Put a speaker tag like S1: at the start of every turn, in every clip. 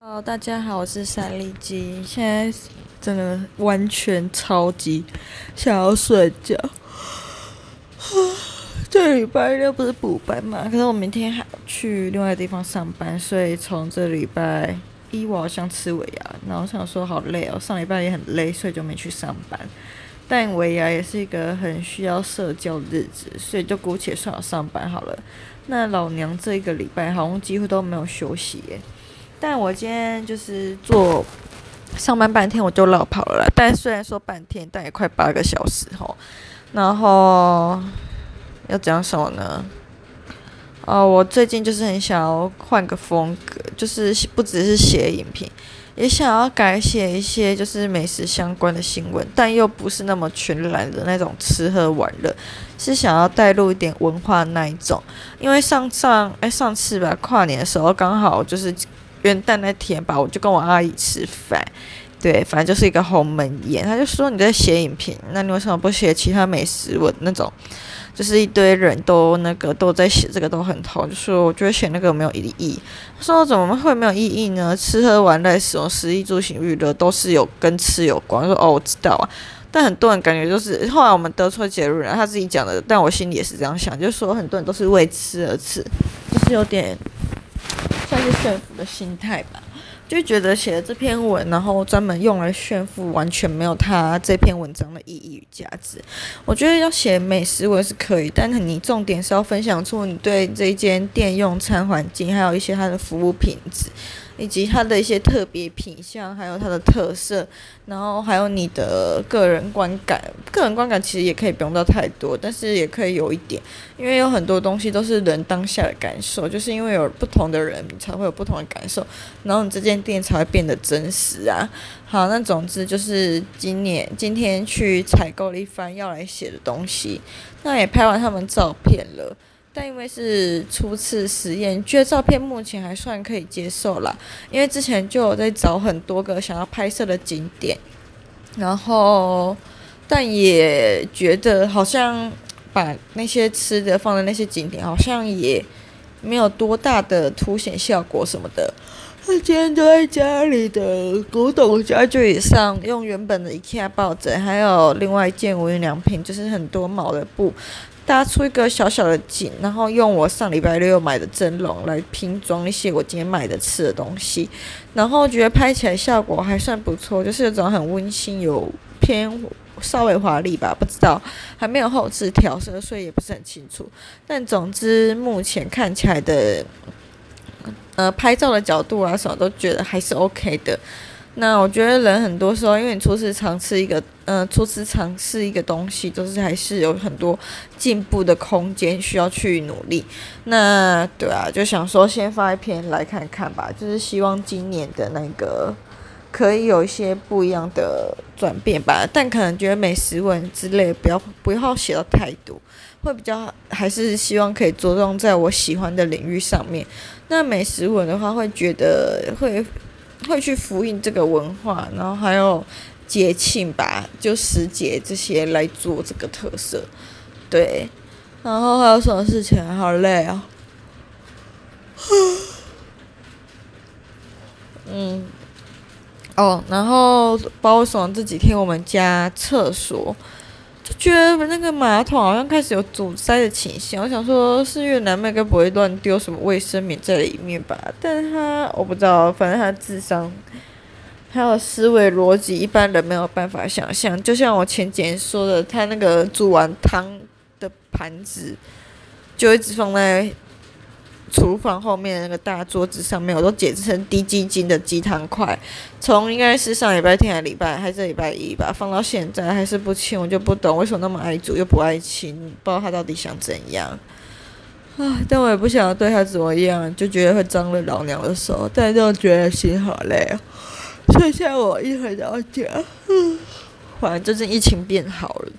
S1: 哦，大家好，我是三丽姬，现在真的完全超级想要睡觉。这礼拜六不是补班嘛？可是我明天还要去另外一个地方上班，所以从这礼拜一我好像吃尾牙，然后想说好累哦，上礼拜也很累，所以就没去上班。但尾牙也是一个很需要社交的日子，所以就姑且算了上班好了。那老娘这一个礼拜好像几乎都没有休息耶。但我今天就是做上班半天，我就落跑了啦。但虽然说半天，但也快八个小时吼。然后要讲什么呢？哦，我最近就是很想要换个风格，就是不只是写影评，也想要改写一些就是美食相关的新闻，但又不是那么全然的那种吃喝玩乐，是想要带入一点文化那一种。因为上上哎上次吧，跨年的时候刚好就是。元旦那天吧，我就跟我阿姨吃饭，对，反正就是一个鸿门宴。他就说，你在写影评，那你为什么不写其他美食文那种？就是一堆人都那个都在写这个都很好，就说我觉得写那个没有意义。他说怎么会没有意义呢？吃喝玩乐什么食衣住行娱乐都是有跟吃有关。说哦，我知道啊，但很多人感觉就是后来我们得出结论了，他自己讲的，但我心里也是这样想，就是说很多人都是为吃而吃，就是有点。算是炫富的心态吧，就觉得写了这篇文，然后专门用来炫富，完全没有他这篇文章的意义与价值。我觉得要写美食文是可以，但你重点是要分享出你对这间店用餐环境，还有一些它的服务品质。以及它的一些特别品相，还有它的特色，然后还有你的个人观感。个人观感其实也可以不用到太多，但是也可以有一点，因为有很多东西都是人当下的感受，就是因为有不同的人，才会有不同的感受，然后你这间店才会变得真实啊。好，那总之就是今年今天去采购了一番要来写的东西，那也拍完他们照片了。但因为是初次实验，觉得照片目前还算可以接受啦。因为之前就有在找很多个想要拍摄的景点，然后但也觉得好像把那些吃的放在那些景点，好像也没有多大的凸显效果什么的。那今天就在家里的古董家具上，用原本的 IKEA 抱枕，还有另外一件无印良品，就是很多毛的布。搭出一个小小的景，然后用我上礼拜六买的蒸笼来拼装一些我今天买的吃的东西，然后觉得拍起来效果还算不错，就是有种很温馨，有偏稍微华丽吧，不知道还没有后置调色，所以也不是很清楚。但总之目前看起来的，呃，拍照的角度啊什么都觉得还是 OK 的。那我觉得人很多时候，因为你初次尝试一个，呃，初次尝试一个东西，都是还是有很多进步的空间，需要去努力。那对啊，就想说先发一篇来看看吧，就是希望今年的那个可以有一些不一样的转变吧。但可能觉得美食文之类不要不要写到太多，会比较还是希望可以着重在我喜欢的领域上面。那美食文的话，会觉得会。会去复印这个文化，然后还有节庆吧，就时节这些来做这个特色，对。然后还有什么事情？好累啊！嗯，哦，然后包括什么？这几天我们家厕所。就觉得那个马桶好像开始有阻塞的倾向，我想说，是越南妹该不会乱丢什么卫生棉在里面吧？但是他我不知道，反正他智商还有思维逻辑，一般人没有办法想象。就像我前几天说的，她那个煮完汤的盘子就一直放在。厨房后面那个大桌子上面，我都解释成滴鸡精的鸡汤块。从应该是上礼拜天还礼拜还是礼拜一吧，放到现在还是不清，我就不懂为什么那么爱煮又不爱清，不知道他到底想怎样。啊！但我也不想要对他怎么样，就觉得会脏了老娘的手，但就觉得心好累啊。所以现在我一回到家，嗯，反正最近疫情变好了，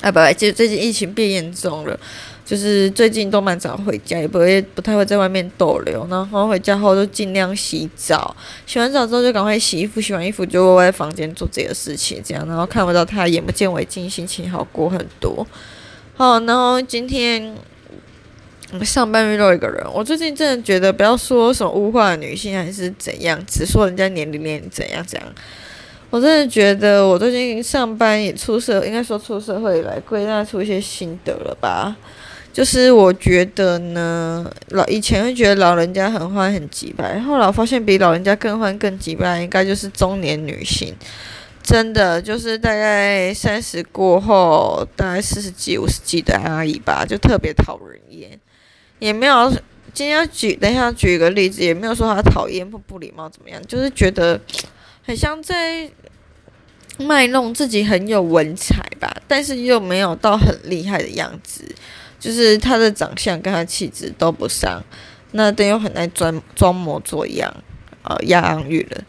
S1: 啊不，其实最近疫情变严重了。就是最近都蛮早回家，也不会不太会在外面逗留。然后回家后就尽量洗澡，洗完澡之后就赶快洗衣服，洗完衣服就窝在房间做这个事情，这样然后看不到他，眼不见为净，心情好过很多。好，然后今天上班遇到一个人，我最近真的觉得不要说什么物化女性还是怎样，只说人家年龄年怎样怎样。我真的觉得我最近上班也出社，应该说出社会来归纳出一些心得了吧。就是我觉得呢，老以前会觉得老人家很坏很机掰，后来我发现比老人家更坏更机掰，应该就是中年女性。真的就是大概三十过后，大概四十几五十几的阿姨吧，就特别讨人厌。也没有今天要举，等一下举一个例子，也没有说她讨厌或不礼貌怎么样，就是觉得很像在卖弄自己很有文采吧，但是又没有到很厉害的样子。就是他的长相跟他气质都不上，那等又很爱装装模作样，呃，亚洋语了。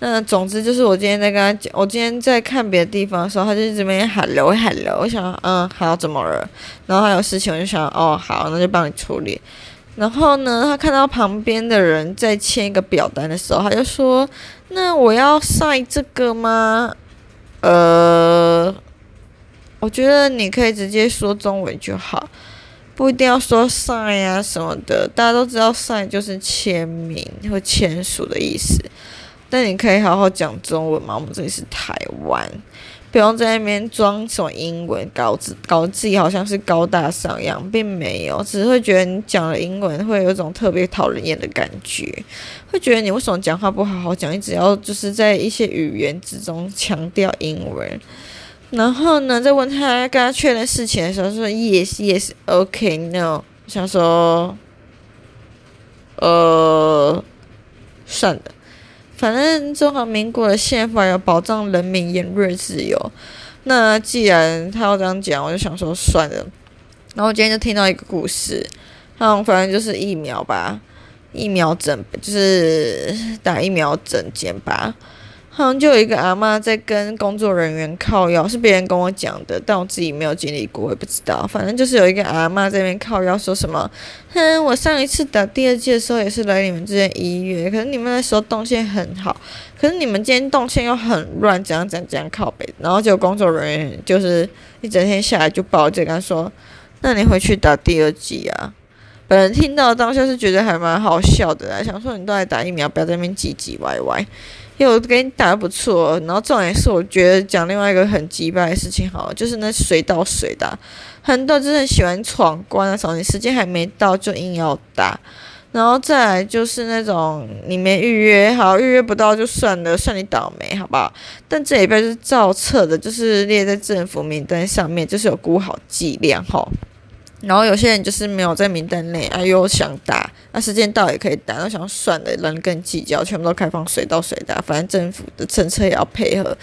S1: 那总之就是我今天在跟他讲，我今天在看别的地方的时候，他就一直没 hello hello。我想，嗯，好，怎么了？然后还有事情，我就想，哦，好，那就帮你处理。然后呢，他看到旁边的人在签一个表单的时候，他就说：“那我要晒这个吗？”呃，我觉得你可以直接说中文就好。不一定要说 sign 啊什么的，大家都知道 sign 就是签名或签署的意思。但你可以好好讲中文嘛，我们这里是台湾，不用在那边装什么英文，搞自搞自己好像是高大上一样，并没有，只是会觉得你讲了英文会有一种特别讨人厌的感觉，会觉得你为什么讲话不好好讲，你只要就是在一些语言之中强调英文。然后呢，在问他跟他确认事情的时候，说 yes yes ok no，想说，呃，算了，反正中华民国的宪法有保障人民言论自由。那既然他要这样讲，我就想说算了。然后我今天就听到一个故事，那反正就是疫苗吧，疫苗诊就是打疫苗诊间吧。好像就有一个阿嬷在跟工作人员靠腰，是别人跟我讲的，但我自己没有经历过，我也不知道。反正就是有一个阿嬷在那边靠腰，说什么：“哼，我上一次打第二季的时候也是来你们这间医院，可是你们那时候动线很好，可是你们今天动线又很乱，怎样怎样怎样靠北。”然后就工作人员就是一整天下来就抱着跟他说：“那你回去打第二季啊。”本人听到当下是觉得还蛮好笑的啦，想说你都来打疫苗，不要在那边唧唧歪歪。因为我给你打得不错，然后重点是我觉得讲另外一个很鸡掰的事情好了，就是那随到随打，很多真的喜欢闯关啊，什么你时间还没到就硬要打，然后再来就是那种你没预约好，预约不到就算了，算你倒霉，好不好？但这里边就是照册的，就是列在政府名单上面，就是有估好剂量吼。然后有些人就是没有在名单内，啊呦想打，那、时间到也可以打，那想算了，人更计较，全部都开放谁到谁打，反正政府的政策也要配合，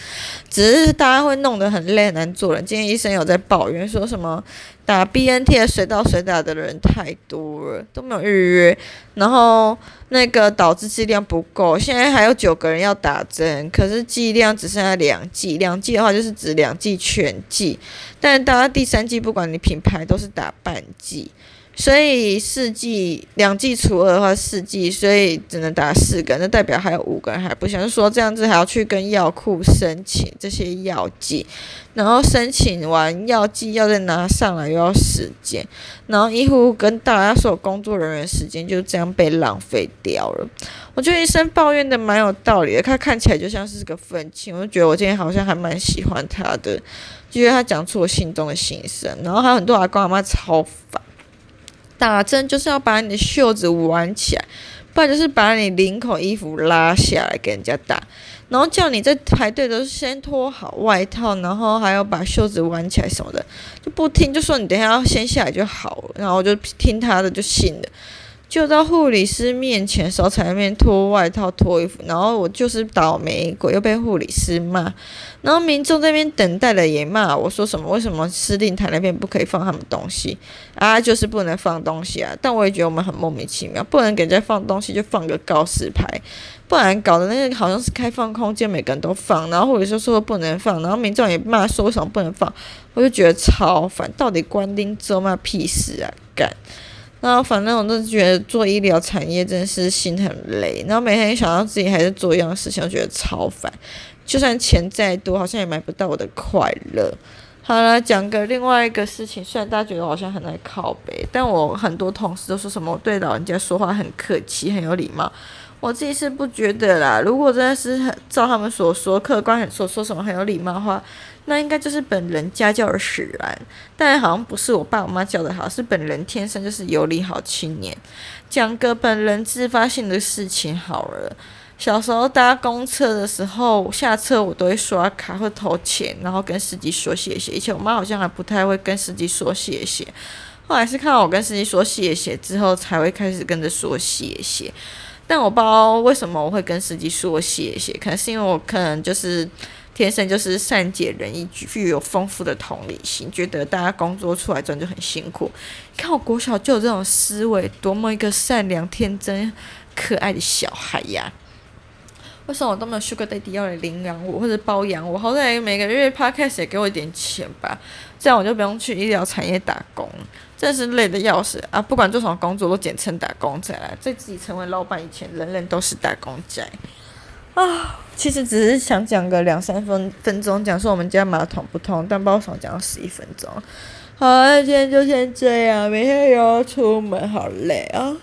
S1: 只是大家会弄得很累难做人。今天医生有在抱怨说什么？打 BNT 的随到随打的人太多了，都没有预约，然后那个导致剂量不够。现在还有九个人要打针，可是剂量只剩下两剂，两剂的话就是指两剂全剂，但大家第三剂不管你品牌都是打半剂。所以四剂两剂除二的话四剂，所以只能打四个，那代表还有五个人还不行。说这样子还要去跟药库申请这些药剂，然后申请完药剂要再拿上来又要时间，然后医护跟大家所有工作人员时间就这样被浪费掉了。我觉得医生抱怨的蛮有道理的，他看起来就像是个愤青，我就觉得我今天好像还蛮喜欢他的，就觉得他讲出我心中的心声。然后还有很多阿公阿妈超烦。打针就是要把你的袖子挽起来，不然就是把你领口衣服拉下来给人家打，然后叫你在排队都是先脱好外套，然后还要把袖子挽起来什么的，就不听，就说你等下要先下来就好了，然后我就听他的就信了。就到护理师面前的时候，才那边脱外套、脱衣服，然后我就是倒霉鬼，又被护理师骂，然后民众那边等待的也骂我说什么？为什么司令台那边不可以放他们东西啊？就是不能放东西啊！但我也觉得我们很莫名其妙，不能给人家放东西就放个告示牌，不然搞得那个好像是开放空间，每个人都放，然后护理师说不能放，然后民众也骂说为什么不能放，我就觉得超烦，到底关丁做嘛屁事啊？干！那反正我都觉得做医疗产业真的是心很累，然后每天想到自己还是做一样事情，我觉得超烦。就算钱再多，好像也买不到我的快乐。好了，讲个另外一个事情，虽然大家觉得我好像很爱靠北，但我很多同事都说什么我对老人家说话很客气，很有礼貌。我自己是不觉得啦。如果真的是照他们所说，客观所说什么很有礼貌的话，那应该就是本人家教的使然。但好像不是我爸我妈教的好，是本人天生就是有礼好青年。讲个本人自发性的事情好了。小时候搭公车的时候，下车我都会刷卡或投钱，然后跟司机说谢谢。以前我妈好像还不太会跟司机说谢谢，后来是看到我跟司机说谢谢之后，才会开始跟着说谢谢。但我不知道为什么我会跟司机说谢谢，可能是因为我可能就是天生就是善解人意，具有丰富的同理心，觉得大家工作出来赚就很辛苦。看我国小就有这种思维，多么一个善良、天真、可爱的小孩呀！为什么我都没有 Sugar Daddy 要来领养我或者包养我？好歹每个月 Podcast 也给我一点钱吧，这样我就不用去医疗产业打工。真是累得要死啊！不管做什么工作都简称打工仔啦。在自己成为老板以前，人人都是打工仔啊。其实只是想讲个两三分分钟，讲说我们家马桶不通，但不知道什么讲到十一分钟。好，那今天就先这样，明天又要出门，好累啊。